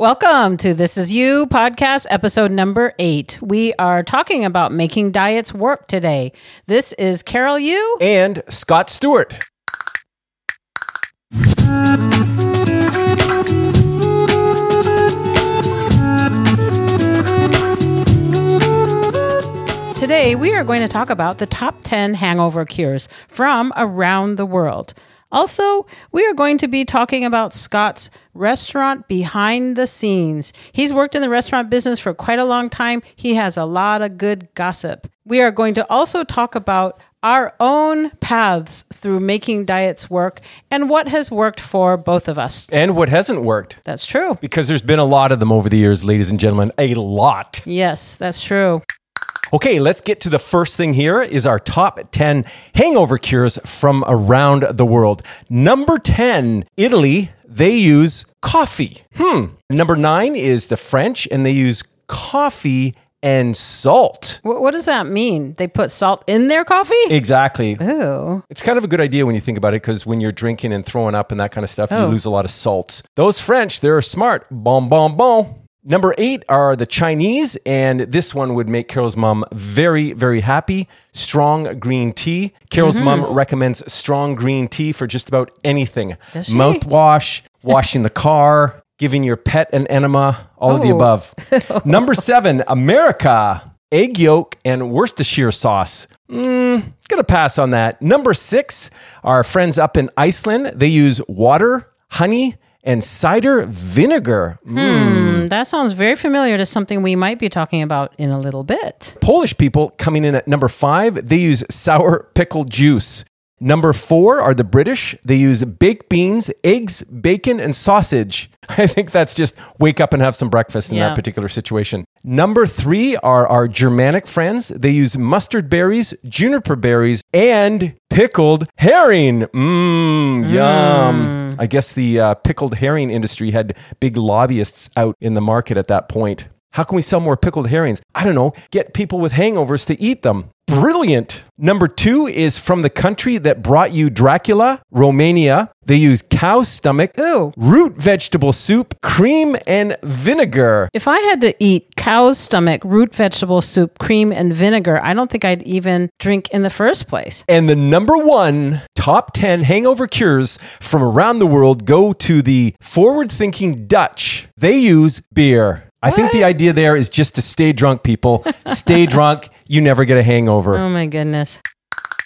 Welcome to This Is You podcast, episode number eight. We are talking about making diets work today. This is Carol Yu. and Scott Stewart. Today, we are going to talk about the top 10 hangover cures from around the world. Also, we are going to be talking about Scott's restaurant behind the scenes. He's worked in the restaurant business for quite a long time. He has a lot of good gossip. We are going to also talk about our own paths through making diets work and what has worked for both of us. And what hasn't worked? That's true. Because there's been a lot of them over the years, ladies and gentlemen. A lot. Yes, that's true. Okay, let's get to the first thing here is our top 10 hangover cures from around the world. Number 10, Italy, they use coffee. Hmm. Number 9 is the French and they use coffee and salt. Wh- What does that mean? They put salt in their coffee? Exactly. Ooh. It's kind of a good idea when you think about it because when you're drinking and throwing up and that kind of stuff, you Oh. lose a lot of salts. Those French, they're smart. Bon, bon, bon. Number eight are the Chinese, and this one would make Carol's mom very, very happy. Strong green tea. Carol's Mm-hmm. mom recommends strong green tea for just about anything mouthwash, washing the car, giving your pet an enema, all of the Oh. above. Number seven, America. Egg yolk and Worcestershire sauce. Mm, gonna pass on that. Number six, our friends up in Iceland, they use water, honey, and cider vinegar. Mm. Mm, that sounds very familiar to something we might be talking about in a little bit. Polish people coming in at number five, they use sour pickle juice. Number four are the British. They use baked beans, eggs, bacon, and sausage. I think that's just wake up and have some breakfast in Yeah. that particular situation. Number three are our Germanic friends. They use mustard berries, juniper berries, and pickled herring. Mmm, yum. I guess the uh, pickled herring industry had big lobbyists out in the market at that point. How can we sell more pickled herrings? I don't know. Get people with hangovers to eat them. Brilliant. Number two is from the country that brought you Dracula, Romania. They use cow stomach, Ooh. root vegetable soup, cream, and vinegar. If I had to eat cow's stomach, root vegetable soup, cream, and vinegar, I don't think I'd even drink in the first place. And the number one top 10 hangover cures from around the world go to the forward thinking Dutch. They use beer. I think the idea there is just to stay drunk, people. Stay drunk. You never get a hangover. Oh my goodness.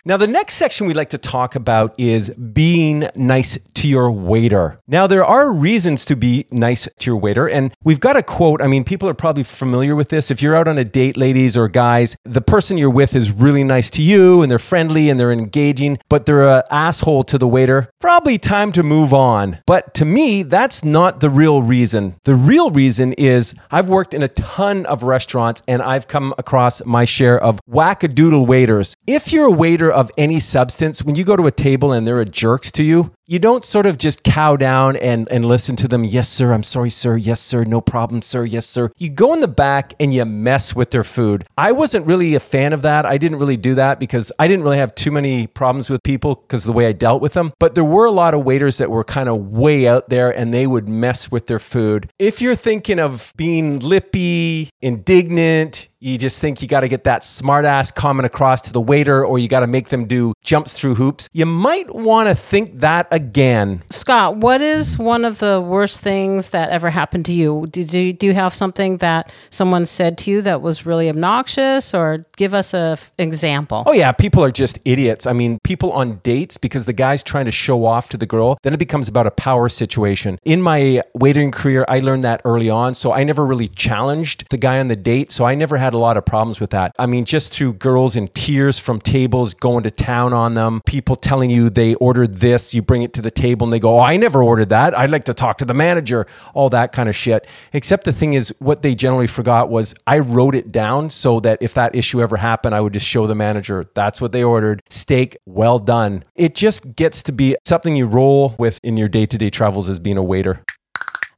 Now, the next section we'd like to talk about is being nice to your waiter. Now, there are reasons to be nice to your waiter, and we've got a quote. I mean, people are probably familiar with this. If you're out on a date, ladies or guys, the person you're with is really nice to you and they're friendly and they're engaging, but they're an asshole to the waiter. Probably time to move on. But to me, that's not the real reason. The real reason is I've worked in a ton of restaurants and I've come across my share of wackadoodle waiters. If you're a waiter of any substance, when you go to a table and they're a jerks to you, you don't sort of just cow down and, and listen to them. Yes, sir. I'm sorry, sir. Yes, sir. No problem, sir. Yes, sir. You go in the back and you mess with their food. I wasn't really a fan of that. I didn't really do that because I didn't really have too many problems with people because the way I dealt with them. But there were a lot of waiters that were kind of way out there and they would mess with their food. If you're thinking of being lippy, indignant, you just think you got to get that smart ass comment across to the waiter or you got to make them do jumps through hoops, you might want to think that again. Scott, what is one of the worst things that ever happened to you? Did you do you have something that someone said to you that was really obnoxious, or give us a f- example? Oh, yeah, people are just idiots. I mean, people on dates because the guy's trying to show off to the girl, then it becomes about a power situation. In my waiting career, I learned that early on. So I never really challenged the guy on the date. So I never had a lot of problems with that. I mean, just through girls in tears from tables going to town on them, people telling you they ordered this, you bring it to the table and they go, Oh, I never ordered that. I'd like to talk to the manager, all that kind of shit. Except the thing is, what they generally forgot was I wrote it down so that if that issue ever happened, I would just show the manager that's what they ordered. Steak, well done. It just gets to be something you roll with in your day to day travels as being a waiter.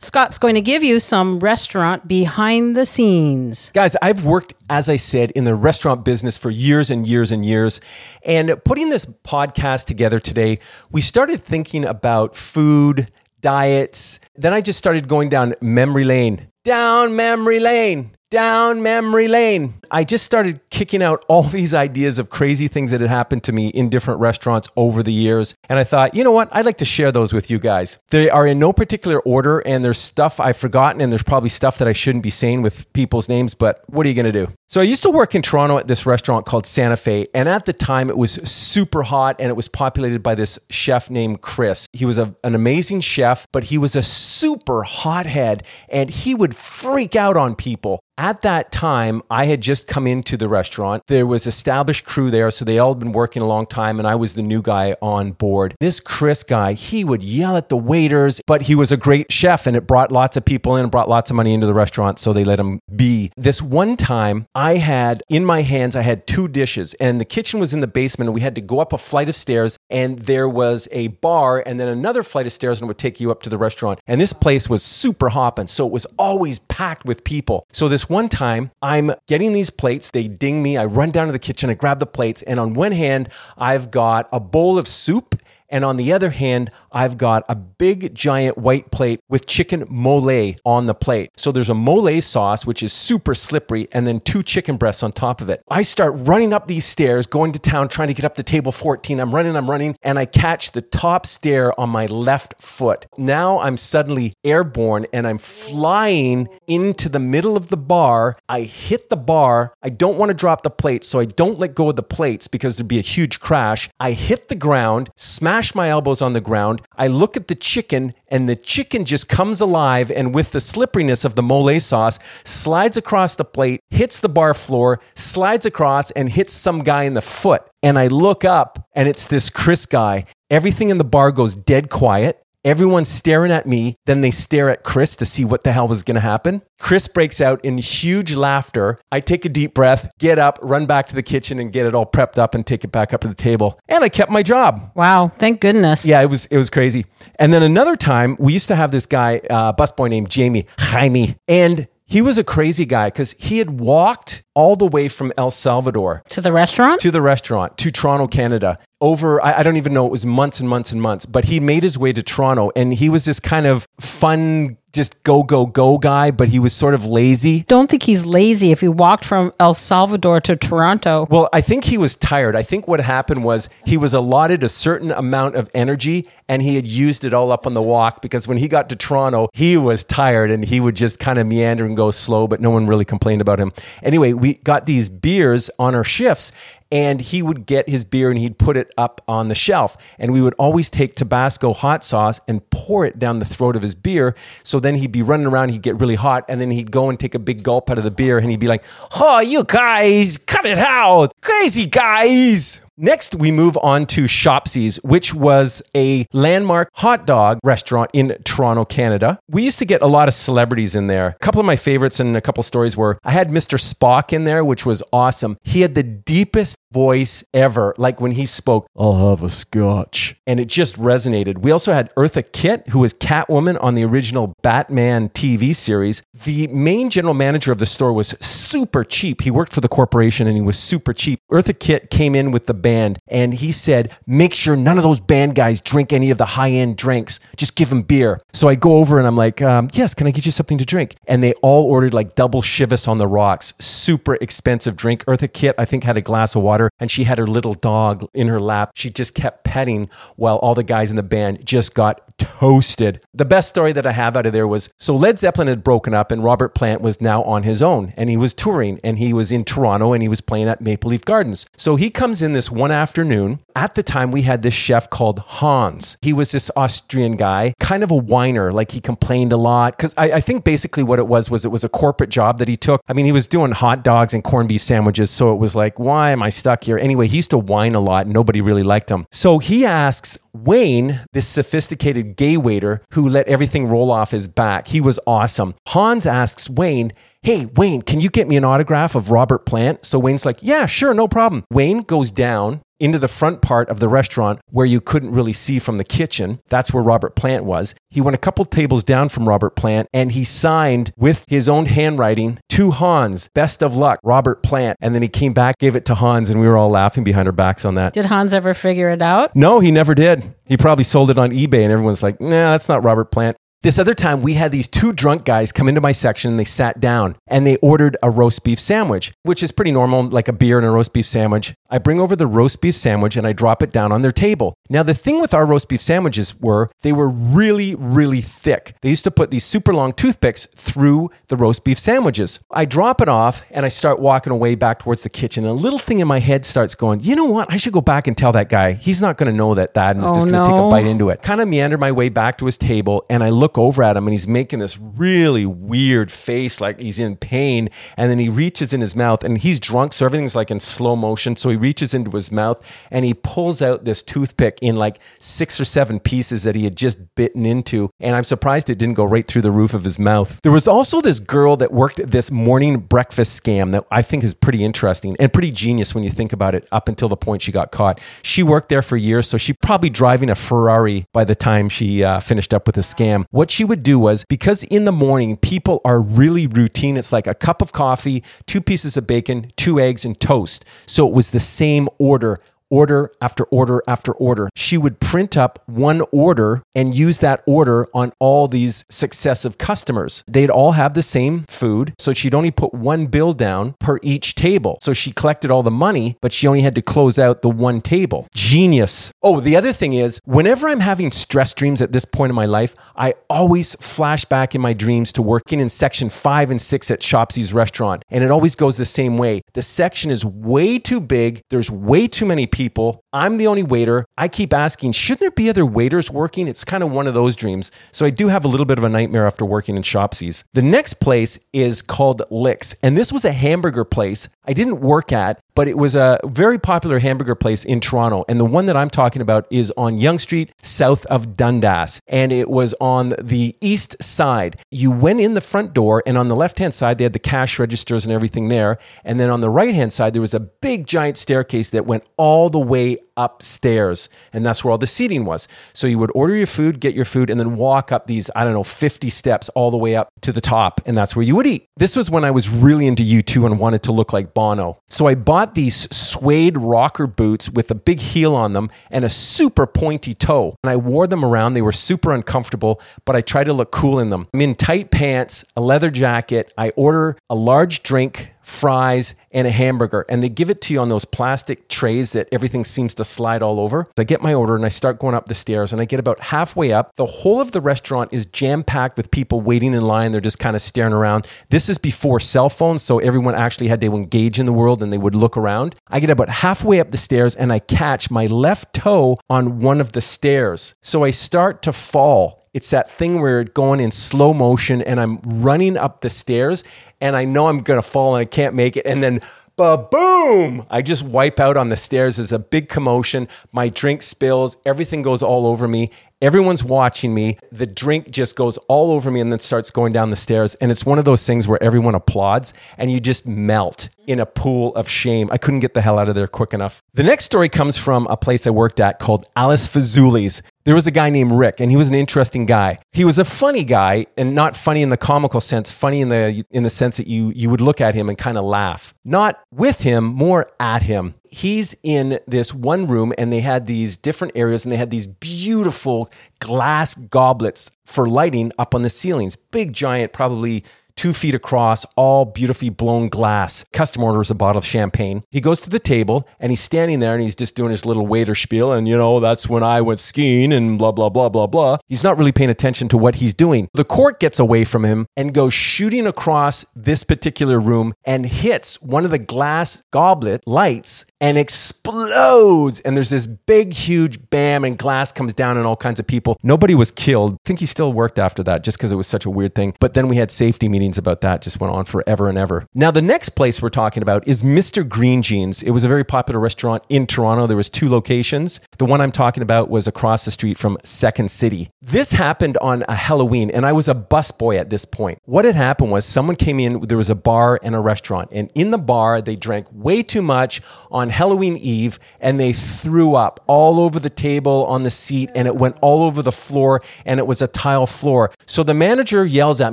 Scott's going to give you some restaurant behind the scenes. Guys, I've worked, as I said, in the restaurant business for years and years and years. And putting this podcast together today, we started thinking about food, diets. Then I just started going down memory lane, down memory lane down memory lane. I just started kicking out all these ideas of crazy things that had happened to me in different restaurants over the years. And I thought, you know what? I'd like to share those with you guys. They are in no particular order, and there's stuff I've forgotten, and there's probably stuff that I shouldn't be saying with people's names, but what are you going to do? So I used to work in Toronto at this restaurant called Santa Fe, and at the time it was super hot and it was populated by this chef named Chris. He was a, an amazing chef, but he was a super hothead and he would freak out on people. At that time, I had just come into the restaurant. There was established crew there, so they all had been working a long time, and I was the new guy on board. This Chris guy, he would yell at the waiters, but he was a great chef, and it brought lots of people in, and brought lots of money into the restaurant, so they let him be. This one time, I had in my hands, I had two dishes, and the kitchen was in the basement, and we had to go up a flight of stairs, and there was a bar, and then another flight of stairs, and it would take you up to the restaurant. And this place was super hopping, so it was always packed with people. So this one time, I'm getting these plates, they ding me, I run down to the kitchen, I grab the plates, and on one hand, I've got a bowl of soup. And on the other hand, I've got a big giant white plate with chicken mole on the plate. So there's a mole sauce, which is super slippery, and then two chicken breasts on top of it. I start running up these stairs, going to town, trying to get up to table 14. I'm running, I'm running, and I catch the top stair on my left foot. Now I'm suddenly airborne and I'm flying into the middle of the bar. I hit the bar. I don't want to drop the plates, so I don't let go of the plates because there'd be a huge crash. I hit the ground, smash my elbows on the ground. I look at the chicken, and the chicken just comes alive and, with the slipperiness of the mole sauce, slides across the plate, hits the bar floor, slides across, and hits some guy in the foot. And I look up, and it's this Chris guy. Everything in the bar goes dead quiet. Everyone's staring at me. Then they stare at Chris to see what the hell was going to happen. Chris breaks out in huge laughter. I take a deep breath, get up, run back to the kitchen and get it all prepped up and take it back up to the table. And I kept my job. Wow, thank goodness. Yeah, it was it was crazy. And then another time, we used to have this guy, uh, busboy named Jamie Jaime, and he was a crazy guy because he had walked all the way from El Salvador To the restaurant? to the restaurant to Toronto, Canada. Over, I, I don't even know, it was months and months and months, but he made his way to Toronto and he was this kind of fun, just go, go, go guy, but he was sort of lazy. Don't think he's lazy if he walked from El Salvador to Toronto. Well, I think he was tired. I think what happened was he was allotted a certain amount of energy and he had used it all up on the walk because when he got to Toronto, he was tired and he would just kind of meander and go slow, but no one really complained about him. Anyway, we got these beers on our shifts and he would get his beer and he'd put it up on the shelf. And we would always take tabasco hot sauce and pour it down the throat of his beer. So then he'd be running around he'd get really hot and then he'd go and take a big gulp out of the beer and he'd be like oh you guys cut it out. Crazy guys Next, we move on to Shopsy's, which was a landmark hot dog restaurant in Toronto, Canada. We used to get a lot of celebrities in there. A couple of my favorites and a couple stories were I had Mr. Spock in there, which was awesome. He had the deepest voice ever. Like when he spoke, I'll have a scotch. And it just resonated. We also had Eartha Kitt, who was Catwoman on the original Batman TV series. The main general manager of the store was super cheap. He worked for the corporation and he was super cheap. Eartha Kitt came in with the band and he said, Make sure none of those band guys drink any of the high end drinks. Just give them beer. So I go over and I'm like, um, Yes, can I get you something to drink? And they all ordered like double Chivas on the rocks, super expensive drink. Eartha Kitt, I think, had a glass of water and she had her little dog in her lap. She just kept petting while all the guys in the band just got toasted. The best story that I have out of there was so Led Zeppelin had broken up and Robert Plant was now on his own and he was touring and he was in Toronto and he was playing at Maple Leaf Gardens. So he comes in this one afternoon. At the time, we had this chef called Hans. He was this Austrian guy, kind of a whiner, like he complained a lot. Because I, I think basically what it was was it was a corporate job that he took. I mean, he was doing hot dogs and corned beef sandwiches. So it was like, why am I stuck here? Anyway, he used to whine a lot and nobody really liked him. So he asks Wayne, this sophisticated gay waiter who let everything roll off his back. He was awesome. Hans asks Wayne, Hey, Wayne, can you get me an autograph of Robert Plant? So Wayne's like, Yeah, sure, no problem. Wayne goes down into the front part of the restaurant where you couldn't really see from the kitchen. That's where Robert Plant was. He went a couple tables down from Robert Plant and he signed with his own handwriting to Hans, best of luck, Robert Plant. And then he came back, gave it to Hans, and we were all laughing behind our backs on that. Did Hans ever figure it out? No, he never did. He probably sold it on eBay and everyone's like, nah, that's not Robert Plant. This other time, we had these two drunk guys come into my section and they sat down and they ordered a roast beef sandwich, which is pretty normal, like a beer and a roast beef sandwich. I bring over the roast beef sandwich and I drop it down on their table. Now, the thing with our roast beef sandwiches were they were really, really thick. They used to put these super long toothpicks through the roast beef sandwiches. I drop it off and I start walking away back towards the kitchen. And a little thing in my head starts going, you know what? I should go back and tell that guy. He's not going to know that that and oh, is Oh, just going to take a bite into it. Kind of meander my way back to his table and I look over at him and he's making this really weird face like he's in pain. And then he reaches in his mouth and he's drunk, so everything's like in slow motion. So he reaches into his mouth and he pulls out this toothpick in like six or seven pieces that he had just bitten into. And I'm surprised it didn't go right through the roof of his mouth. There was also this girl that worked this morning breakfast scam that I think is pretty interesting and pretty genius when you think about it up until the point she got caught. She worked there for years, so she probably driving a Ferrari by the time she uh, finished up with the scam. What she would do was because in the morning people are really routine, it's like a cup of coffee, two pieces of bacon, two eggs, and toast. So it was the same order order after order after order. She would print up one order and use that order on all these successive customers. They'd all have the same food, so she'd only put one bill down per each table. So she collected all the money, but she only had to close out the one table. Genius. Oh, the other thing is, whenever I'm having stress dreams at this point in my life, I always flash back in my dreams to working in section five and six at Shopsy's restaurant. And it always goes the same way. The section is way too big. There's way too many people. I'm the only waiter. I keep asking, shouldn't there be other waiters working? It's kind of one of those dreams. So I do have a little bit of a nightmare after working in Shopsy's. The next place is called Licks. And this was a hamburger place I didn't work at, but it was a very popular hamburger place in Toronto. And the one that I'm talking about is on Yonge Street, south of Dundas. And it was on the east side. You went in the front door, and on the left hand side, they had the cash registers and everything there. And then on the right hand side, there was a big giant staircase that went all the way upstairs. And that's where all the seating was. So you would order your food, get your food, and then walk up these, I don't know, 50 steps all the way up to the top. And that's where you would eat. This was when I was really into U2 and wanted to look like Bono. So I bought these suede rocker boots with a big heel on them and a super pointy toe. And I wore them around. They were super uncomfortable, but I tried to look cool in them. I'm in tight pants, a leather jacket. I order a large drink fries, and a hamburger. And they give it to you on those plastic trays that everything seems to slide all over. I get my order and I start going up the stairs and I get about halfway up. The whole of the restaurant is jam packed with people waiting in line. They're just kind of staring around. This is before cell phones, so everyone actually had to engage in the world and they would look around. I get about halfway up the stairs and I catch my left toe on one of the stairs. So I start to fall. It's that thing where it's going in slow motion and I'm running up the stairs and I know I'm going to fall and I can't make it. And then ba boom, I just wipe out on the stairs. There's a big commotion. My drink spills. Everything goes all over me. Everyone's watching me. The drink just goes all over me and then starts going down the stairs. And it's one of those things where everyone applauds and you just melt in a pool of shame. I couldn't get the hell out of there quick enough. The next story comes from a place I worked at called Alice Fazooli's. There was a guy named Rick, and he was an interesting guy. He was a funny guy, and not funny in the comical sense, funny in the in the sense that you you would look at him and kind of laugh. Not with him, more at him. He's in this one room, and they had these different areas, and they had these beautiful glass goblets for lighting up on the ceilings. Big, giant, probably two feet across, all beautifully blown glass. Custom orders a bottle of champagne. He goes to the table and he's standing there and he's just doing his little waiter spiel. And, you know, that's when I went skiing and blah, blah, blah, blah, blah. He's not really paying attention to what he's doing. The court gets away from him and goes shooting across this particular room and hits one of the glass goblet lights and explodes. And there's this big, huge bam, and glass comes down, and all kinds of people. Nobody was killed. I think he still worked after that just because it was such a weird thing. But then we had safety meetings about that, just went on forever and ever. Now, the next place we're talking about is Mr. Green Jeans. It was a very popular restaurant in Toronto. There was two locations. The one I'm talking about was across the street from Second City. This happened on a Halloween, and I was a busboy at this point. What had happened was someone came in, there was a bar and a restaurant, and in the bar, they drank way too much on Halloween Eve and they threw up all over the table on the seat and it went all over the floor and it was a tile floor. So the manager yells at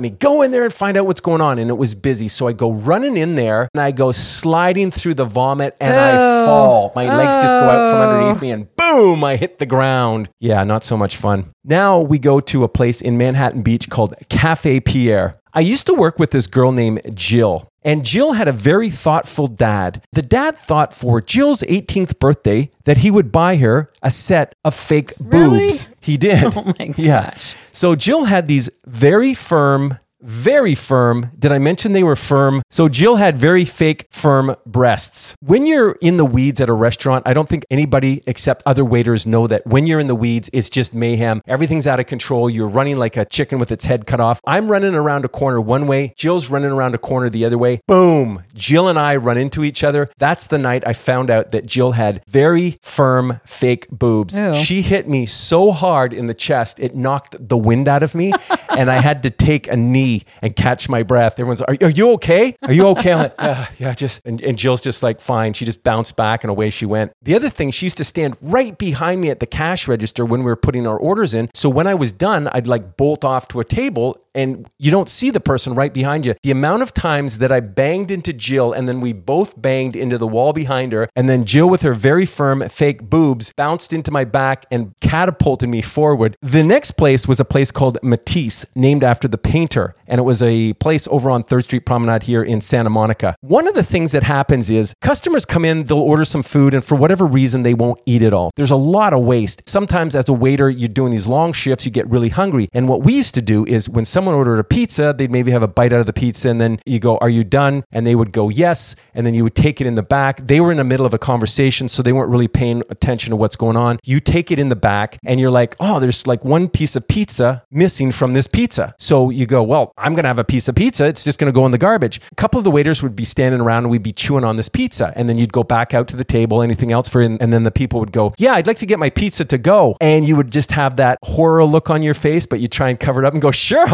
me, Go in there and find out what's going on. And it was busy. So I go running in there and I go sliding through the vomit and I Oh. fall. My legs just go out from Oh. underneath me and boom, I hit the ground. Yeah, not so much fun. Now we go to a place in Manhattan Beach called Cafe Pierre. I used to work with this girl named Jill. And Jill had a very thoughtful dad. The dad thought for Jill's 18th birthday that he would buy her a set of fake Really? boobs. He did. Oh my gosh. Yeah. gosh. So Jill had these very firm, very firm. Did I mention they were firm? So Jill had very fake, firm breasts. When you're in the weeds at a restaurant, I don't think anybody except other waiters know that when you're in the weeds, it's just mayhem. Everything's out of control. You're running like a chicken with its head cut off. I'm running around a corner one way. Jill's running around a corner the other way. Boom. Jill and I run into each other. That's the night I found out that Jill had very firm, fake boobs. Ew. She hit me so hard in the chest, it knocked the wind out of me, and I had to take a knee and catch my breath. Everyone's, "Are, are you okay? Are you okay?" Like, yeah, yeah, just. And, and Jill's just like, "Fine." She just bounced back and away she went. The other thing, she used to stand right behind me at the cash register when we were putting our orders in. So when I was done, I'd like bolt off to a table, and you don't see the person right behind you. The amount of times that I banged into Jill, and then we both banged into the wall behind her, and then Jill with her very firm fake boobs bounced into my back and catapulted me forward. The next place was a place called Matisse, named after the painter, and it was a place over on Third Street Promenade here in Santa Monica. One of the things that happens is customers come in, they'll order some food, and for whatever reason, they won't eat it all. There's a lot of waste. Sometimes, as a waiter, you're doing these long shifts, you get really hungry. And what we used to do is when someone ordered a pizza, they'd maybe have a bite out of the pizza, and then you go, Are you done? And they would go, Yes. And then you would take it in the back. They were in the middle of a conversation, so they weren't really paying attention to what's going on. You take it in the back, and you're like, Oh, there's like one piece of pizza missing from this pizza. So you go, Well, I'm going to have a piece of pizza. It's just going to go in the garbage. A couple of the waiters would be standing around and we'd be chewing on this pizza. And then you'd go back out to the table, anything else for. And then the people would go, Yeah, I'd like to get my pizza to go. And you would just have that horror look on your face, but you try and cover it up and go, Sure,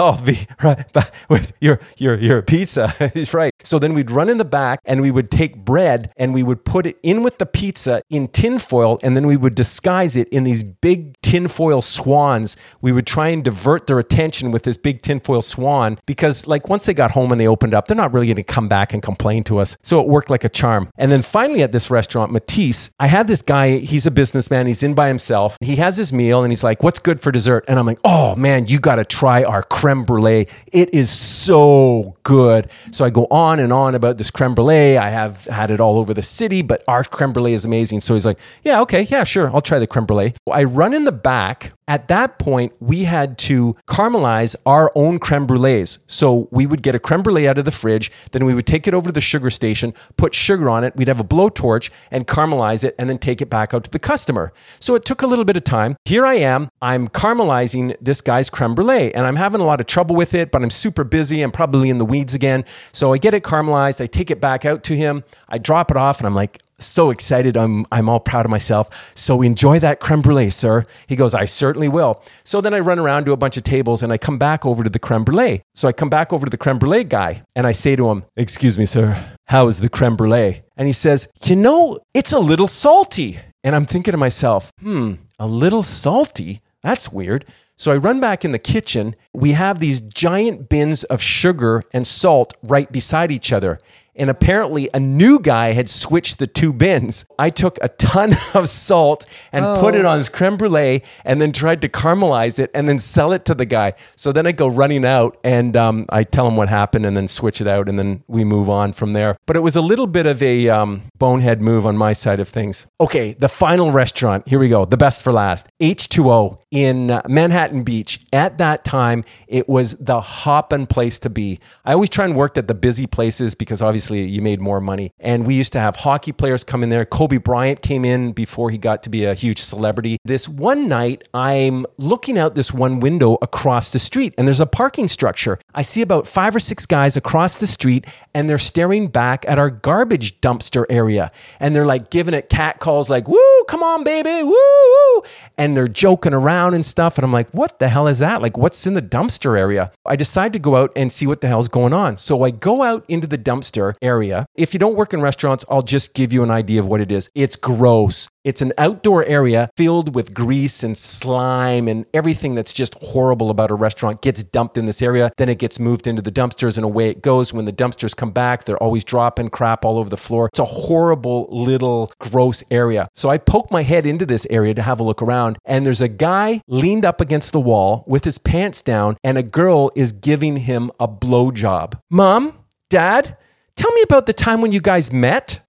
Right with your, your, your pizza. He's right. So then we'd run in the back and we would take bread and we would put it in with the pizza in tinfoil and then we would disguise it in these big tinfoil swans. We would try and divert their attention with this big tinfoil swan because, like, once they got home and they opened up, they're not really going to come back and complain to us. So it worked like a charm. And then finally at this restaurant, Matisse, I had this guy, he's a businessman, he's in by himself. He has his meal and he's like, What's good for dessert? And I'm like, Oh man, you got to try our creme brulee. It is so good. So I go on and on about this creme brulee. I have had it all over the city, but our creme brulee is amazing. So he's like, Yeah, okay, yeah, sure, I'll try the creme brulee. I run in the back. At that point, we had to caramelize our own creme brulees. So we would get a creme brulee out of the fridge, then we would take it over to the sugar station, put sugar on it, we'd have a blowtorch and caramelize it, and then take it back out to the customer. So it took a little bit of time. Here I am, I'm caramelizing this guy's creme brulee, and I'm having a lot of trouble with it, but I'm super busy. I'm probably in the weeds again. So I get it caramelized, I take it back out to him, I drop it off, and I'm like, so excited. I'm I'm all proud of myself. So enjoy that creme brulee, sir. He goes, I certainly will. So then I run around to a bunch of tables and I come back over to the creme brulee. So I come back over to the creme brulee guy and I say to him, Excuse me, sir, how is the creme brulee? And he says, You know, it's a little salty. And I'm thinking to myself, hmm, a little salty? That's weird. So I run back in the kitchen. We have these giant bins of sugar and salt right beside each other. And apparently, a new guy had switched the two bins. I took a ton of salt and put it on his creme brulee and then tried to caramelize it and then sell it to the guy. So then I go running out and um, I tell him what happened and then switch it out and then we move on from there. But it was a little bit of a um, bonehead move on my side of things. Okay, the final restaurant. Here we go. The best for last. H2O in Manhattan Beach. At that time, it was the hoppin' place to be. I always try and work at the busy places because obviously you made more money. And we used to have hockey players come in there. Kobe Bryant came in before he got to be a huge celebrity. This one night, I'm looking out this one window across the street and there's a parking structure. I see about five or six guys across the street and they're staring back at our garbage dumpster area. And they're like giving it cat calls like, woo, come on, baby, woo, woo. And they're joking around and stuff. And I'm like, what the hell is that? Like, what's in the dumpster area? I decide to go out and see what the hell's going on. So I go out into the dumpster area. If you don't work in restaurants, I'll just give you an idea of what it is. It's gross. It's an outdoor area filled with grease and slime and everything that's just horrible about a restaurant gets dumped in this area. Then it gets moved into the dumpsters and away it goes. When the dumpsters come back, they're always dropping crap all over the floor. It's a horrible little gross area. So I poke my head into this area to have a look around and there's a guy leaned up against the wall with his pants down and a girl is giving him a blowjob. Mom, dad, tell me about the time when you guys met.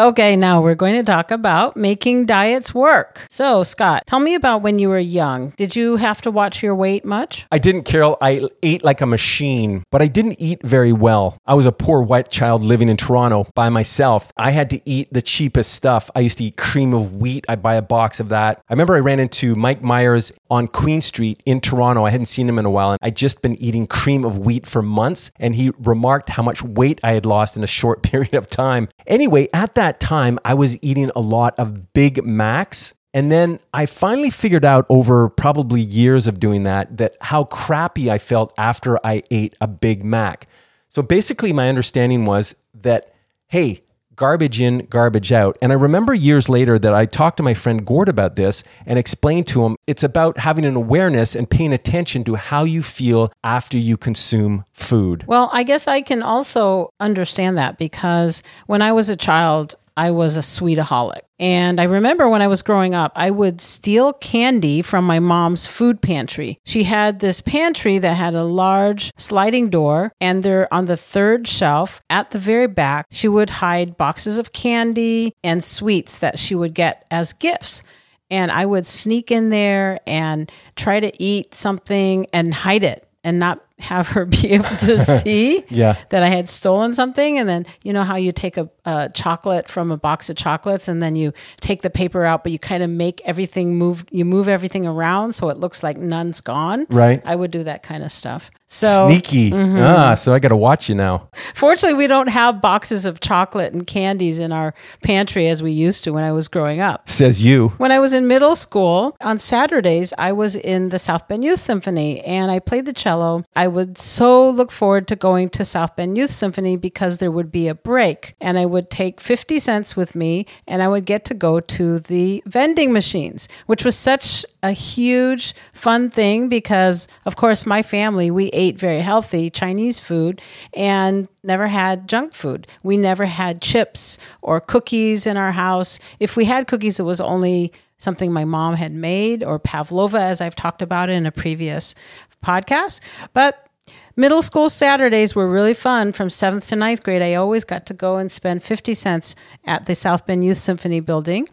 Okay, now we're going to talk about making diets work. So, Scott, tell me about when you were young. Did you have to watch your weight much? I didn't, Carol. I ate like a machine, but I didn't eat very well. I was a poor white child living in Toronto by myself. I had to eat the cheapest stuff. I used to eat cream of wheat. I'd buy a box of that. I remember I ran into Mike Myers on Queen Street in Toronto. I hadn't seen him in a while, and I'd just been eating cream of wheat for months, and he remarked how much weight I had lost in a short period of time. Anyway, at that time, I was eating a lot of Big Macs. And then I finally figured out over probably years of doing that that how crappy I felt after I ate a Big Mac. So basically my understanding was that hey, garbage in, garbage out. And I remember years later that I talked to my friend Gord about this and explained to him it's about having an awareness and paying attention to how you feel after you consume food. Well, I guess I can also understand that because when I was a child, I was a sweetaholic. And I remember when I was growing up, I would steal candy from my mom's food pantry. She had this pantry that had a large sliding door, and there on the third shelf at the very back, she would hide boxes of candy and sweets that she would get as gifts. And I would sneak in there and try to eat something and hide it and not have her be able to see Yeah. that I had stolen something. And then, you know how you take a, a chocolate from a box of chocolates and then you take the paper out, but you kind of make everything move, you move everything around so it looks like none's gone. Right. I would do that kind of stuff. So, Sneaky. Ah, so I got to watch you now. fortunately, we don't have boxes of chocolate and candies in our pantry as we used to when I was growing up. Says you. When I was in middle school, on Saturdays, I was in the South Bend Youth Symphony and I played the cello. I would so look forward to going to South Bend Youth Symphony because there would be a break and I would take 50 cents with me and I would get to go to the vending machines, which was such a huge fun thing because, of course, my family, we ate very healthy Chinese food and never had junk food. We never had chips or cookies in our house. If we had cookies, it was only something my mom had made or pavlova, as I've talked about in a previous podcast. But Middle school Saturdays were really fun from seventh to ninth grade. I always got to go and spend 50 cents at the South Bend Youth Symphony building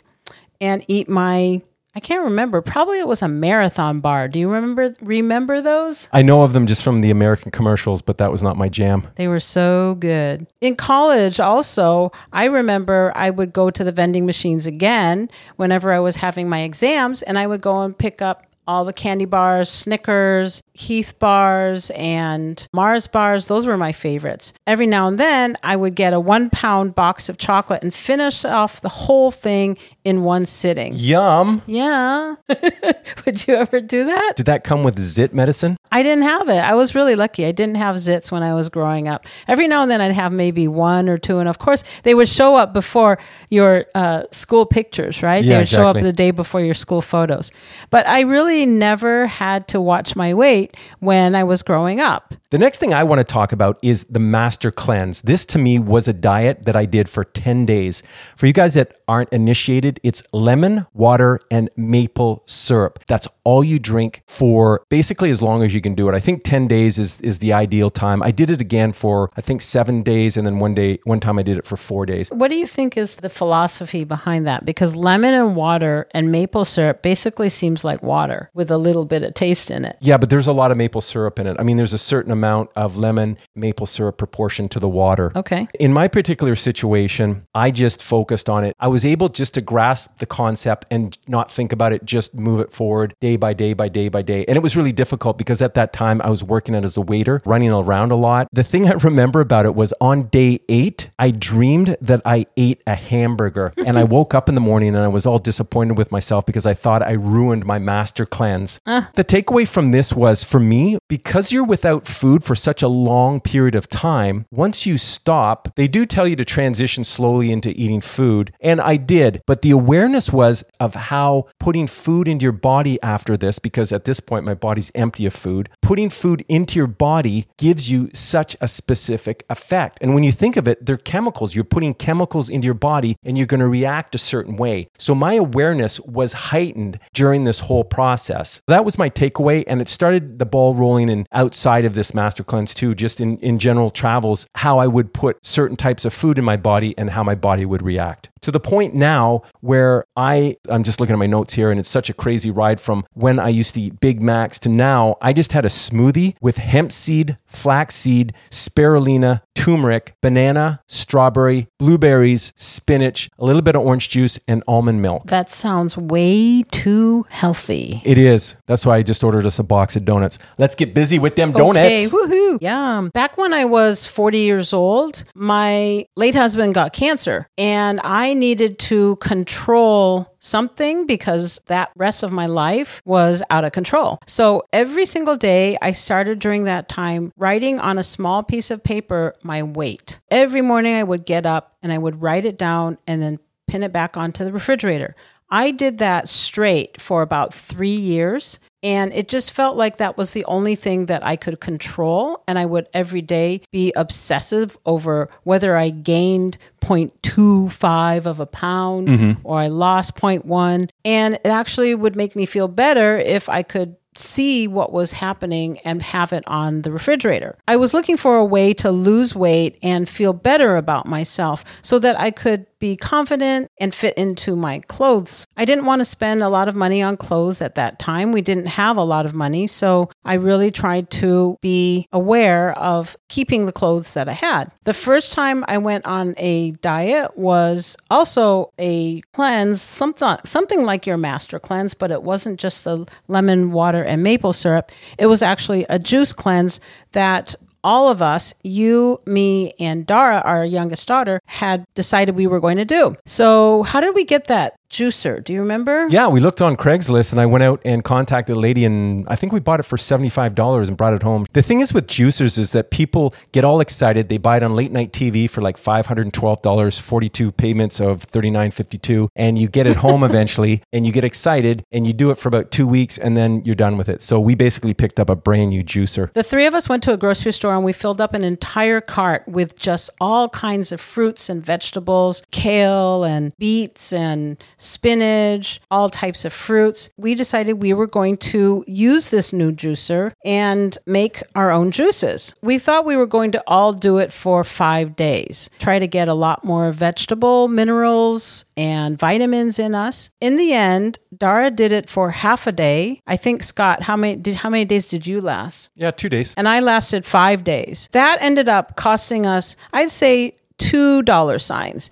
and eat my, I can't remember, probably it was a marathon bar. Do you remember remember those? I know of them just from the American commercials, but that was not my jam. They were so good. In college, also, I remember I would go to the vending machines again whenever I was having my exams, and I would go and pick up all the candy bars, Snickers, Heath bars, and Mars bars. Those were my favorites. Every now and then, I would get a one pound box of chocolate and finish off the whole thing in one sitting. Yum. Yeah. would you ever do that? Did that come with zit medicine? I didn't have it. I was really lucky. I didn't have zits when I was growing up. Every now and then I'd have maybe one or two. And of course, they would show up before your uh, school pictures, right? Yeah, they would show up the day before your school photos. But I really never had to watch my weight when I was growing up. The next thing I want to talk about is the master cleanse. This to me was a diet that I did for 10 days. For you guys that aren't initiated, it's lemon, water, and maple syrup. That's all you drink for basically as long as you can do it. I think 10 days is, is the ideal time. I did it again for I think seven days, and then one day, one time I did it for four days. What do you think is the philosophy behind that? Because lemon and water and maple syrup basically seems like water with a little bit of taste in it. Yeah, but there's a lot of maple syrup in it. I mean, there's a certain amount of lemon maple syrup proportion to the water. Okay. In my particular situation, I just focused on it. I was able just to grasp the concept and not think about it, just move it forward day by day by day by day. And it was really difficult because at that time I was working it as a waiter, running around a lot. The thing I remember about it was on day eight, I dreamed that I ate a hamburger and I woke up in the morning and I was all disappointed with myself because I thought I ruined my master cleanse. The takeaway from this was for me, because you're without food for such a long period of time, once you stop, they do tell you to transition slowly into eating food. And I did, but the awareness was of how putting food into your body after this, because at this point my body's empty of food, putting food into your body gives you such a specific effect. And when you think of it, they're chemicals. You're putting chemicals into your body and you're going to react a certain way. So my awareness was heightened during this whole process. That was my takeaway. And it started the ball rolling and outside of this master cleanse too, just in, in general travels, how I would put certain types of food in my body and how my body would react. To the point now where I, I'm just looking at my notes here and it's such a crazy ride from when I used to eat Big Macs to now, I just had a smoothie with hemp seed, flaxseed, spirulina, turmeric, banana, strawberry, blueberries, spinach, a little bit of orange juice, and almond milk. That sounds way too healthy. It is. That's why I just ordered us a box of donuts. Let's get busy with them donuts. Okay, woohoo. Yum. Back when I was 40 years old, my late husband got cancer and I needed to control something because that rest of my life was out of control. So every single day, I started during that time writing on a small piece of paper my weight. Every morning, I would get up and I would write it down and then pin it back onto the refrigerator. I did that straight for about three years. And it just felt like that was the only thing that I could control. And I would every day be obsessive over whether I gained 0.25 of a pound mm-hmm. or I lost 0.1. And it actually would make me feel better if I could see what was happening and have it on the refrigerator. I was looking for a way to lose weight and feel better about myself so that I could be confident and fit into my clothes. I didn't want to spend a lot of money on clothes at that time. We didn't have a lot of money, so I really tried to be aware of keeping the clothes that I had. The first time I went on a diet was also a cleanse, something something like your master cleanse, but it wasn't just the lemon water and maple syrup. It was actually a juice cleanse that all of us, you, me, and Dara, our youngest daughter, had decided we were going to do. So, how did we get that juicer? Do you remember? Yeah, we looked on Craigslist and I went out and contacted a lady and I think we bought it for $75 and brought it home. The thing is with juicers is that people get all excited. They buy it on late night TV for like $512, 42 payments of $39.52 and you get it home eventually and you get excited and you do it for about 2 weeks and then you're done with it. So we basically picked up a brand new juicer. The three of us went to a grocery store and we filled up an entire cart with just all kinds of fruits and vegetables, kale and beets and spinach, all types of fruits. We decided we were going to use this new juicer and make our own juices. We thought we were going to all do it for five days, try to get a lot more vegetable minerals and vitamins in us. In the end, Dara did it for half a day. I think Scott, how many did how many days did you last? Yeah, 2 days. and I lasted five days. That ended up costing us, I'd say, two dollar signs.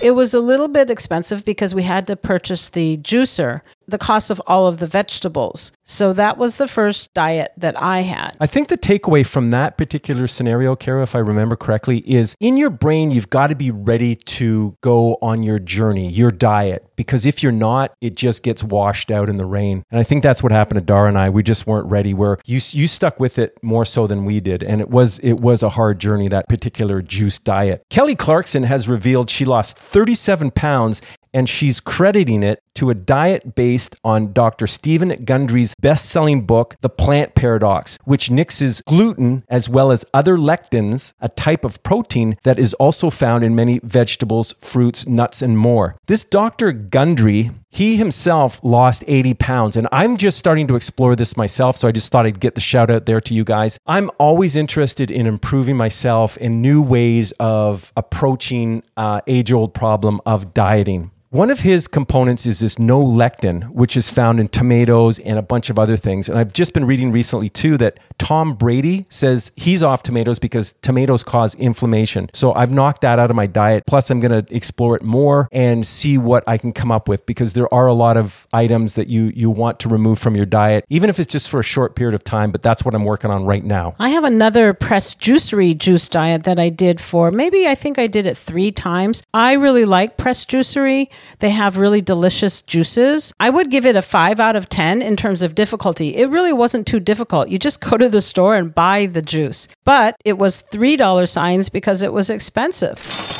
It was a little bit expensive because we had to purchase the juicer, the cost of all of the vegetables. So that was the first diet that I had. I think the takeaway from that particular scenario, Kara, if I remember correctly, is in your brain, you've got to be ready to go on your journey, your diet, because if you're not, it just gets washed out in the rain. And I think that's what happened to Dara and I. We just weren't ready. Where you you stuck with it more so than we did, and it was it was a hard journey that particular juice diet. Kelly Clarkson has revealed she lost 37 pounds and she's crediting it to a diet based on Dr. Stephen Gundry's best selling book, The Plant Paradox, which nixes gluten as well as other lectins, a type of protein that is also found in many vegetables, fruits, nuts, and more. This Dr. Gundry, he himself lost 80 pounds, and I'm just starting to explore this myself. So I just thought I'd get the shout out there to you guys. I'm always interested in improving myself in new ways of approaching uh, age old problem of dieting. One of his components is this no lectin, which is found in tomatoes and a bunch of other things. And I've just been reading recently too that Tom Brady says he's off tomatoes because tomatoes cause inflammation. So I've knocked that out of my diet. Plus, I'm going to explore it more and see what I can come up with because there are a lot of items that you you want to remove from your diet, even if it's just for a short period of time. But that's what I'm working on right now. I have another pressed juicery juice diet that I did for maybe I think I did it three times. I really like pressed juicery. They have really delicious juices. I would give it a five out of 10 in terms of difficulty. It really wasn't too difficult. You just go to the store and buy the juice. But it was $3 signs because it was expensive.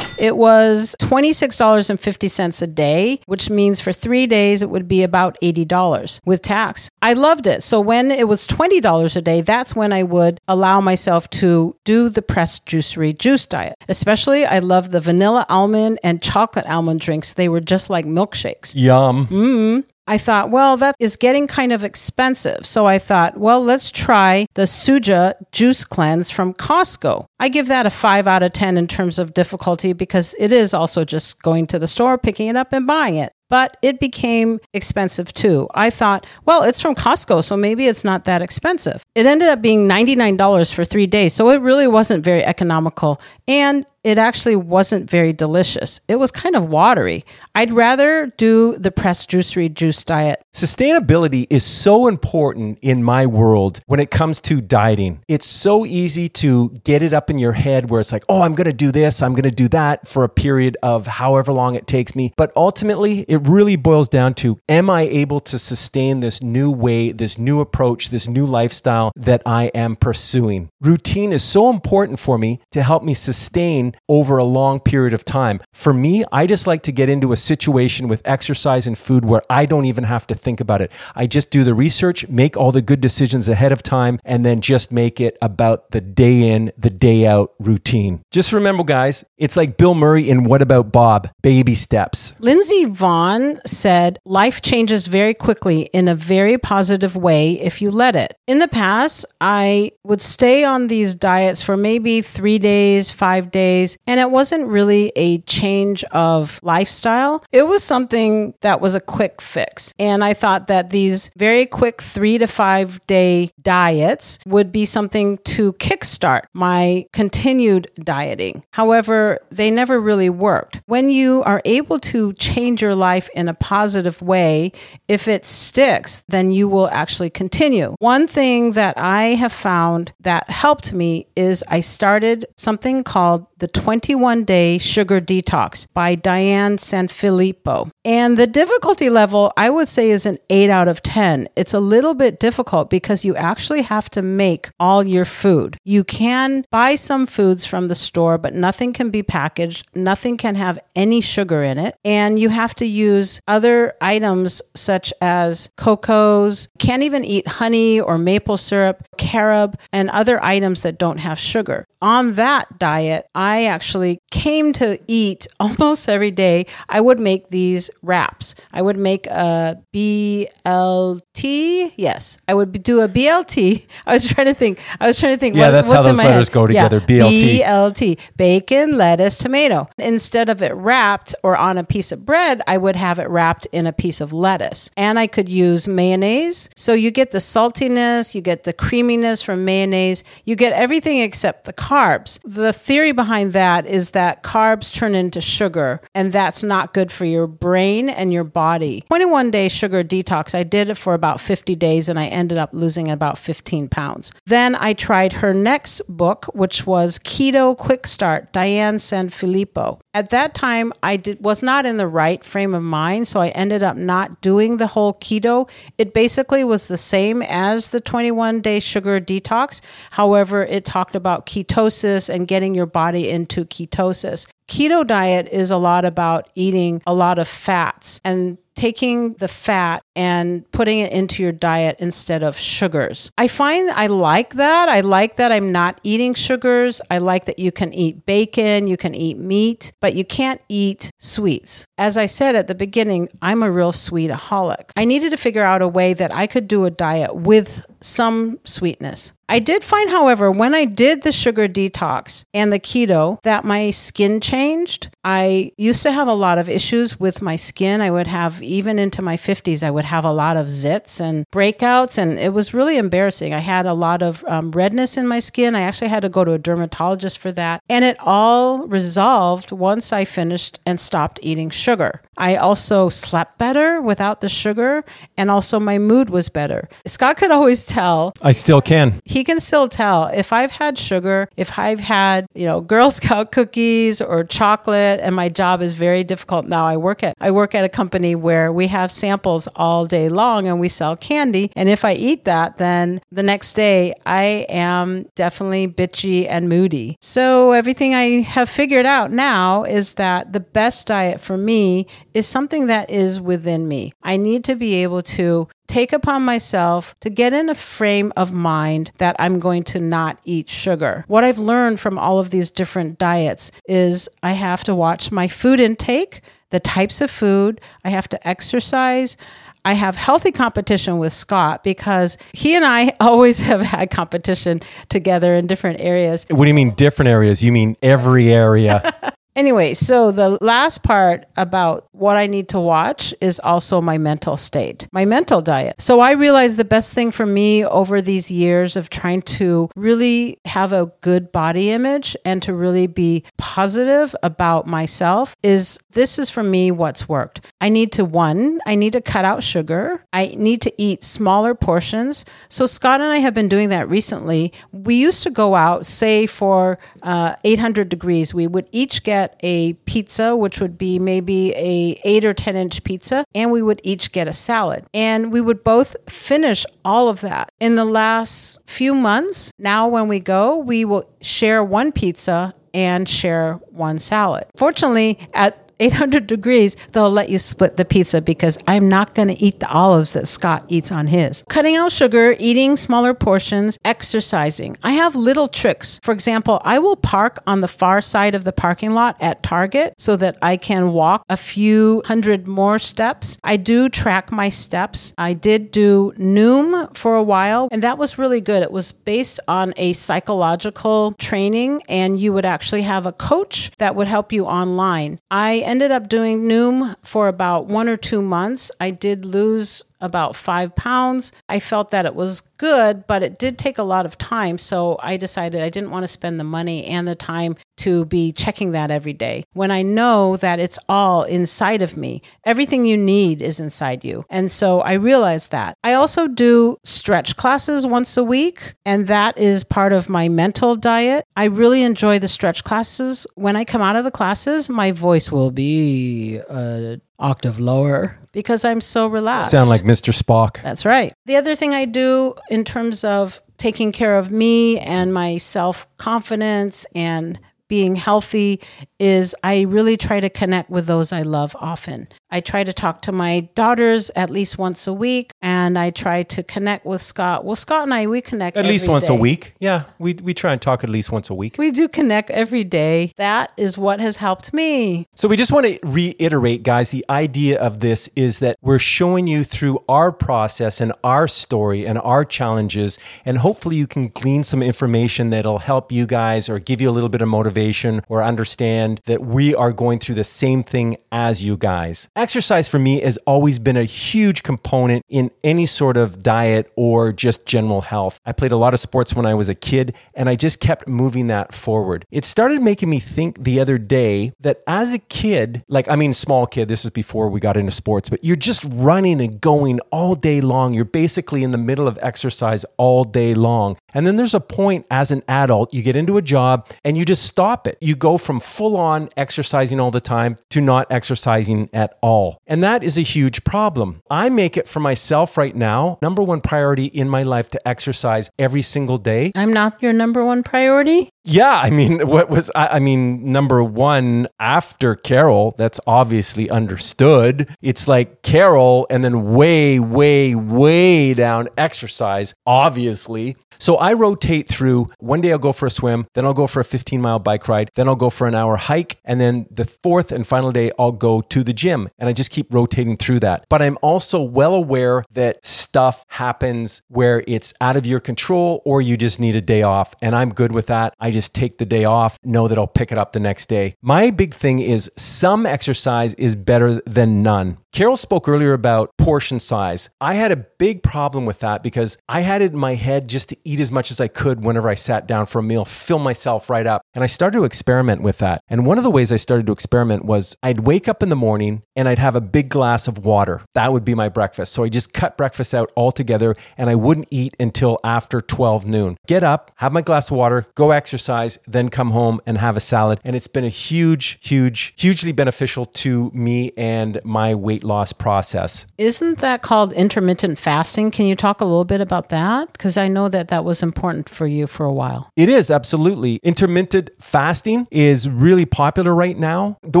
It was $26.50 a day, which means for three days it would be about $80 with tax. I loved it. So when it was $20 a day, that's when I would allow myself to do the pressed juicery juice diet. Especially, I love the vanilla almond and chocolate almond drinks. They were just like milkshakes. Yum. Mm-hmm. I thought, well, that is getting kind of expensive. So I thought, well, let's try the Suja juice cleanse from Costco. I give that a five out of 10 in terms of difficulty because it is also just going to the store, picking it up, and buying it. But it became expensive too. I thought, well, it's from Costco, so maybe it's not that expensive. It ended up being $99 for three days, so it really wasn't very economical. And it actually wasn't very delicious. It was kind of watery. I'd rather do the pressed juicery juice diet. Sustainability is so important in my world when it comes to dieting. It's so easy to get it up in your head where it's like, oh, I'm going to do this, I'm going to do that for a period of however long it takes me. But ultimately, it really boils down to am I able to sustain this new way, this new approach, this new lifestyle that I am pursuing? Routine is so important for me to help me sustain over a long period of time. For me, I just like to get into a situation with exercise and food where I don't even have to think about it. I just do the research, make all the good decisions ahead of time, and then just make it about the day in, the day out routine. Just remember, guys, it's like Bill Murray in What About Bob? Baby steps. Lindsey Vonn said, Life changes very quickly in a very positive way if you let it. In the past, I would stay on these diets for maybe three days, five days, and it wasn't really a change of lifestyle. It was something that was a quick fix. And I thought that these very quick three to five day diets would be something to kickstart my continued dieting. However, they never really worked. When you are able to change your life in a positive way, if it sticks, then you will actually continue. One thing that I have found that helped me is I started something called the 21 Day Sugar Detox by Diane Sanfilippo. And the difficulty level, I would say, is an 8 out of 10. It's a little bit difficult because you actually have to make all your food. You can buy some foods from the store, but nothing can be packaged, nothing can have any sugar in it. And you have to use other items such as cocos, can't even eat honey or maple syrup, carob, and other items that don't have sugar. On that diet, I actually came to eat almost every day. I would make these wraps. I would make a BLT. Yes, I would do a BLT. I was trying to think. I was trying to think. Yeah, what- that's what's how in those my letters head. go together, Yeah, BLT. BLT. Bacon, lettuce, tomato. Instead of it wrapped or on a piece of bread, I would have it wrapped in a piece of lettuce. And I could use mayonnaise. So you get the saltiness, you get the creaminess from mayonnaise, you get everything except the carbs. The theory behind that is that carbs turn into sugar, and that's not good for your brain and your body. 21 day sugar detox, I did it for about 50 days and I ended up losing about 15 pounds. Then I tried her next book, which was Keto Quick Start, Diane Sanfilippo. At that time, I did, was not in the right frame of mind, so I ended up not doing the whole keto. It basically was the same as the 21 day sugar detox. However, it talked about ketosis and getting your body into ketosis. Keto diet is a lot about eating a lot of fats and taking the fat and putting it into your diet instead of sugars. I find I like that. I like that I'm not eating sugars. I like that you can eat bacon, you can eat meat, but you can't eat sweets. As I said at the beginning, I'm a real sweetaholic. I needed to figure out a way that I could do a diet with some sweetness. I did find, however, when I did the sugar detox and the keto, that my skin changed. I used to have a lot of issues with my skin. I would have, even into my 50s, I would have a lot of zits and breakouts, and it was really embarrassing. I had a lot of um, redness in my skin. I actually had to go to a dermatologist for that. And it all resolved once I finished and stopped eating sugar. I also slept better without the sugar, and also my mood was better. Scott could always tell. I still can. He can still tell if I've had sugar, if I've had, you know, Girl Scout cookies or chocolate, and my job is very difficult now. I work at I work at a company where we have samples all day long and we sell candy. And if I eat that, then the next day I am definitely bitchy and moody. So everything I have figured out now is that the best diet for me is something that is within me. I need to be able to take upon myself to get in a frame of mind that I'm going to not eat sugar. What I've learned from all of these different diets is I have to watch my food intake, the types of food, I have to exercise. I have healthy competition with Scott because he and I always have had competition together in different areas. What do you mean different areas? You mean every area. Anyway, so the last part about what I need to watch is also my mental state, my mental diet. So I realized the best thing for me over these years of trying to really have a good body image and to really be positive about myself is this is for me what's worked. I need to, one, I need to cut out sugar. I need to eat smaller portions. So Scott and I have been doing that recently. We used to go out, say for uh, 800 degrees, we would each get a pizza, which would be maybe a eight or 10 inch pizza, and we would each get a salad. And we would both finish all of that. In the last few months, now when we go, we will share one pizza and share one salad. Fortunately, at 800 degrees, they'll let you split the pizza because I'm not going to eat the olives that Scott eats on his. Cutting out sugar, eating smaller portions, exercising. I have little tricks. For example, I will park on the far side of the parking lot at Target so that I can walk a few hundred more steps. I do track my steps. I did do Noom for a while, and that was really good. It was based on a psychological training, and you would actually have a coach that would help you online. I ended up doing Noom for about one or two months. I did lose about five pounds. I felt that it was good, but it did take a lot of time. So I decided I didn't want to spend the money and the time to be checking that every day when I know that it's all inside of me. Everything you need is inside you. And so I realized that. I also do stretch classes once a week, and that is part of my mental diet. I really enjoy the stretch classes. When I come out of the classes, my voice will be a octave lower because I'm so relaxed. Sound like Mr. Spock. That's right. The other thing I do in terms of taking care of me and my self confidence and being healthy is I really try to connect with those I love often. I try to talk to my daughters at least once a week, and I try to connect with Scott. Well, Scott and I, we connect At least once a week. Yeah, we, we try and talk at least once a week. We do connect every day. That is what has helped me. So we just want to reiterate, guys, the idea of this is that we're showing you through our process and our story and our challenges, and hopefully you can glean some information that'll help you guys or give you a little bit of motivation or understand that we are going through the same thing as you guys. Exercise for me has always been a huge component in any sort of diet or just general health. I played a lot of sports when I was a kid, and I just kept moving that forward. It started making me think the other day that as a kid, like, I mean, small kid, this is before we got into sports, but you're just running and going all day long. You're basically in the middle of exercise all day long. And then there's a point as an adult, you get into a job and you just stop it. You go from full on exercising all the time to not exercising at all. And that is a huge problem. I make it for myself right now, number one priority in my life to exercise every single day. I'm not your number one priority. Yeah, I mean, what was I, I mean, number one after Carol, that's obviously understood. It's like Carol and then way, way, way down exercise, obviously. So I rotate through one day I'll go for a swim, then I'll go for a 15 mile bike ride, then I'll go for an hour hike, and then the fourth and final day I'll go to the gym. And I just keep rotating through that. But I'm also well aware that stuff happens where it's out of your control or you just need a day off. And I'm good with that. I just take the day off, know that I'll pick it up the next day. My big thing is some exercise is better than none. Carol spoke earlier about portion size. I had a big problem with that because I had it in my head just to eat as much as I could whenever I sat down for a meal, fill myself right up. And I started to experiment with that. And one of the ways I started to experiment was I'd wake up in the morning and I'd have a big glass of water. That would be my breakfast. So I just cut breakfast out altogether and I wouldn't eat until after 12 noon. Get up, have my glass of water, go exercise, then come home and have a salad. And it's been a huge, huge, hugely beneficial to me and my weight loss process. Isn't that called intermittent fasting? Can you talk a little bit about that? Because I know that that was important for you for a while. It is absolutely. Intermittent fasting is really popular right now. The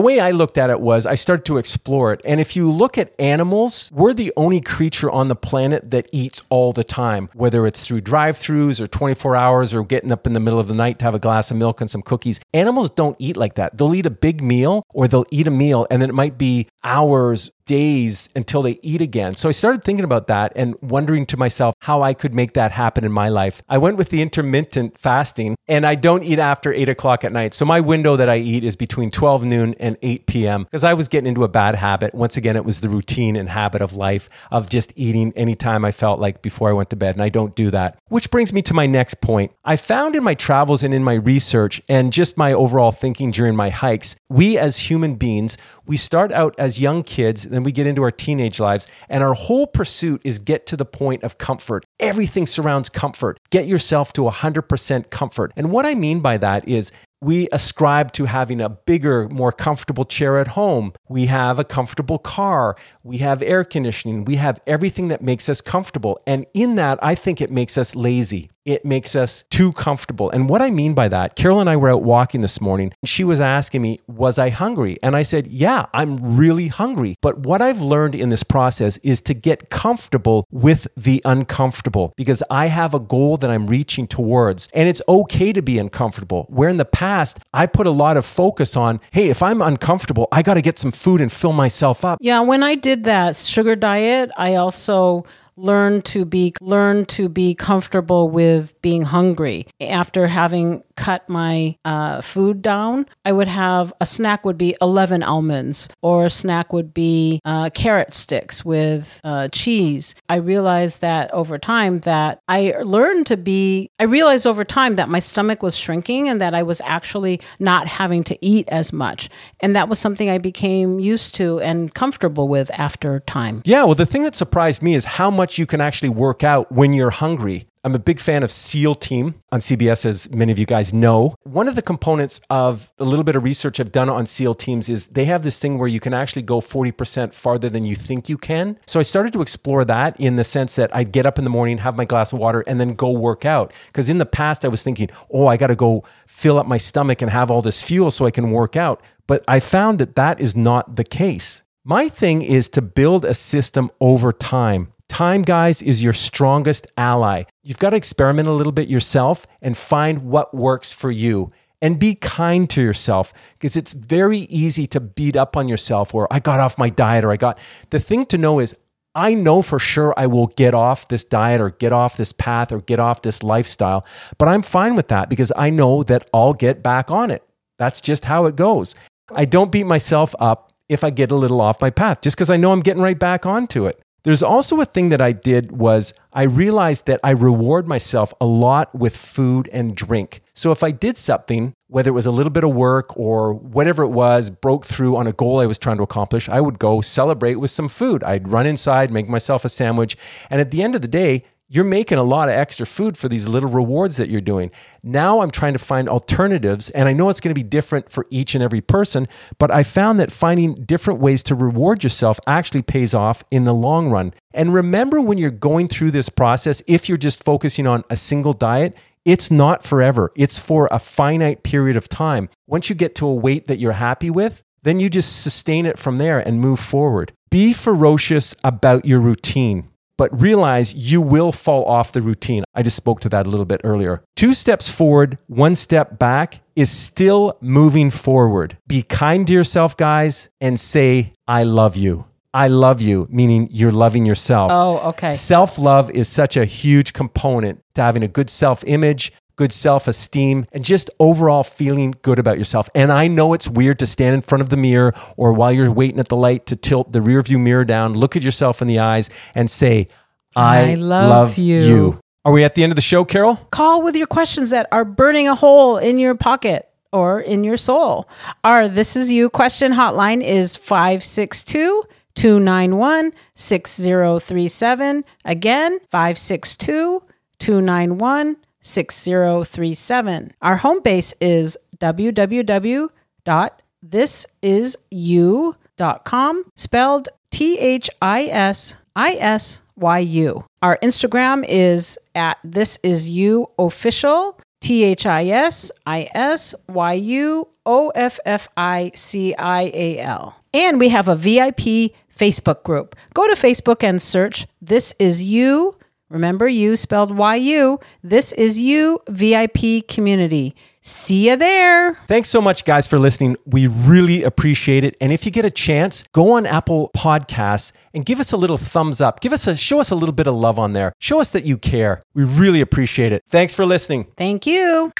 way I looked at it was I started to explore it. And if you look at animals, we're the only creature on the planet that eats all the time, whether it's through drive throughs or 24 hours or getting up in the middle of the night to have a glass of milk and some cookies. Animals don't eat like that. They'll eat a big meal or they'll eat a meal and then it might be hours days until they eat again. So I started thinking about that and wondering to myself how I could make that happen in my life. I went with the intermittent fasting and I don't eat after eight o'clock at night. So my window that I eat is between 12 noon and 8 p.m. because I was getting into a bad habit. Once again, it was the routine and habit of life of just eating anytime I felt like before I went to bed. And I don't do that. Which brings me to my next point. I found in my travels and in my research and just my overall thinking during my hikes, we as human beings, we start out as young kids then we get into our teenage lives, and our whole pursuit is get to the point of comfort. Everything surrounds comfort. Get yourself to 100% comfort. And what I mean by that is we ascribe to having a bigger, more comfortable chair at home. We have a comfortable car. We have air conditioning. We have everything that makes us comfortable. And in that, I think it makes us lazy. It makes us too comfortable. And what I mean by that, Carol and I were out walking this morning. And she was asking me, Was I hungry? And I said, Yeah, I'm really hungry. But what I've learned in this process is to get comfortable with the uncomfortable because I have a goal that I'm reaching towards. And it's okay to be uncomfortable. Where in the past, I put a lot of focus on, Hey, if I'm uncomfortable, I got to get some food and fill myself up. Yeah, when I did that sugar diet, I also learn to be learn to be comfortable with being hungry after having cut my uh, food down i would have a snack would be 11 almonds or a snack would be uh, carrot sticks with uh, cheese. I realized that over time that i learned to be i realized over time that my stomach was shrinking and that i was actually not having to eat as much. And that was something i became used to and comfortable with after time. Yeah, well, the thing that surprised me is how much you can actually work out when you're hungry. I'm a big fan of SEAL Team on CBS, as many of you guys know. One of the components of a little bit of research I've done on SEAL teams is they have this thing where you can actually go 40% farther than you think you can. So I started to explore that in the sense that I'd get up in the morning, have my glass of water, and then go work out. Because in the past, I was thinking, oh, I got to go fill up my stomach and have all this fuel so I can work out. But I found that that is not the case. My thing is to build a system over time. Time, guys, is your strongest ally. You've got to experiment a little bit yourself and find what works for you. And be kind to yourself because it's very easy to beat up on yourself or I got off my diet or I got. The thing to know is I know for sure I will get off this diet or get off this path or get off this lifestyle, but I'm fine with that because I know that I'll get back on it. That's just how it goes. I don't beat myself up if I get a little off my path just because I know I'm getting right back onto it. There's also a thing that I did was I realized that I reward myself a lot with food and drink. So if I did something, whether it was a little bit of work or whatever it was, broke through on a goal I was trying to accomplish, I would go celebrate with some food. I'd run inside, make myself a sandwich, and at the end of the day, you're making a lot of extra food for these little rewards that you're doing. Now I'm trying to find alternatives, and I know it's going to be different for each and every person, but I found that finding different ways to reward yourself actually pays off in the long run. And remember when you're going through this process, if you're just focusing on a single diet, it's not forever. It's for a finite period of time. Once you get to a weight that you're happy with, then you just sustain it from there and move forward. Be ferocious about your routine but realize you will fall off the routine. I just spoke to that a little bit earlier. Two steps forward, one step back is still moving forward. Be kind to yourself, guys, and say, I love you. I love you, meaning you're loving yourself. oh okay Self love is such a huge component to having a good self image, good self esteem, and just overall feeling good about yourself. And I know it's weird to stand in front of the mirror or while you're waiting at the light to tilt the rear view mirror down, look at yourself in the eyes, and say, I, I love you." you. Are we at the end of the show, Carol? Call with your questions that are burning a hole in your pocket or in your soul. Our This Is You question hotline is 562 291 6037. Again, 562 291 6037. Our home base is www.thisisyu.com, spelled T H I S I S Y U. Our Instagram is at This Is You Official, T H I S I S Y U O F F I C I A L. And we have a VIP Facebook group. Go to Facebook and search This Is You. Remember you spelled YU. This is you VIP community. See you there. Thanks so much, guys, for listening. We really appreciate it. And if you get a chance, go on Apple Podcasts and give us a little thumbs up. Give us a show us a little bit of love on there. Show us that you care. We really appreciate it. Thanks for listening. Thank you.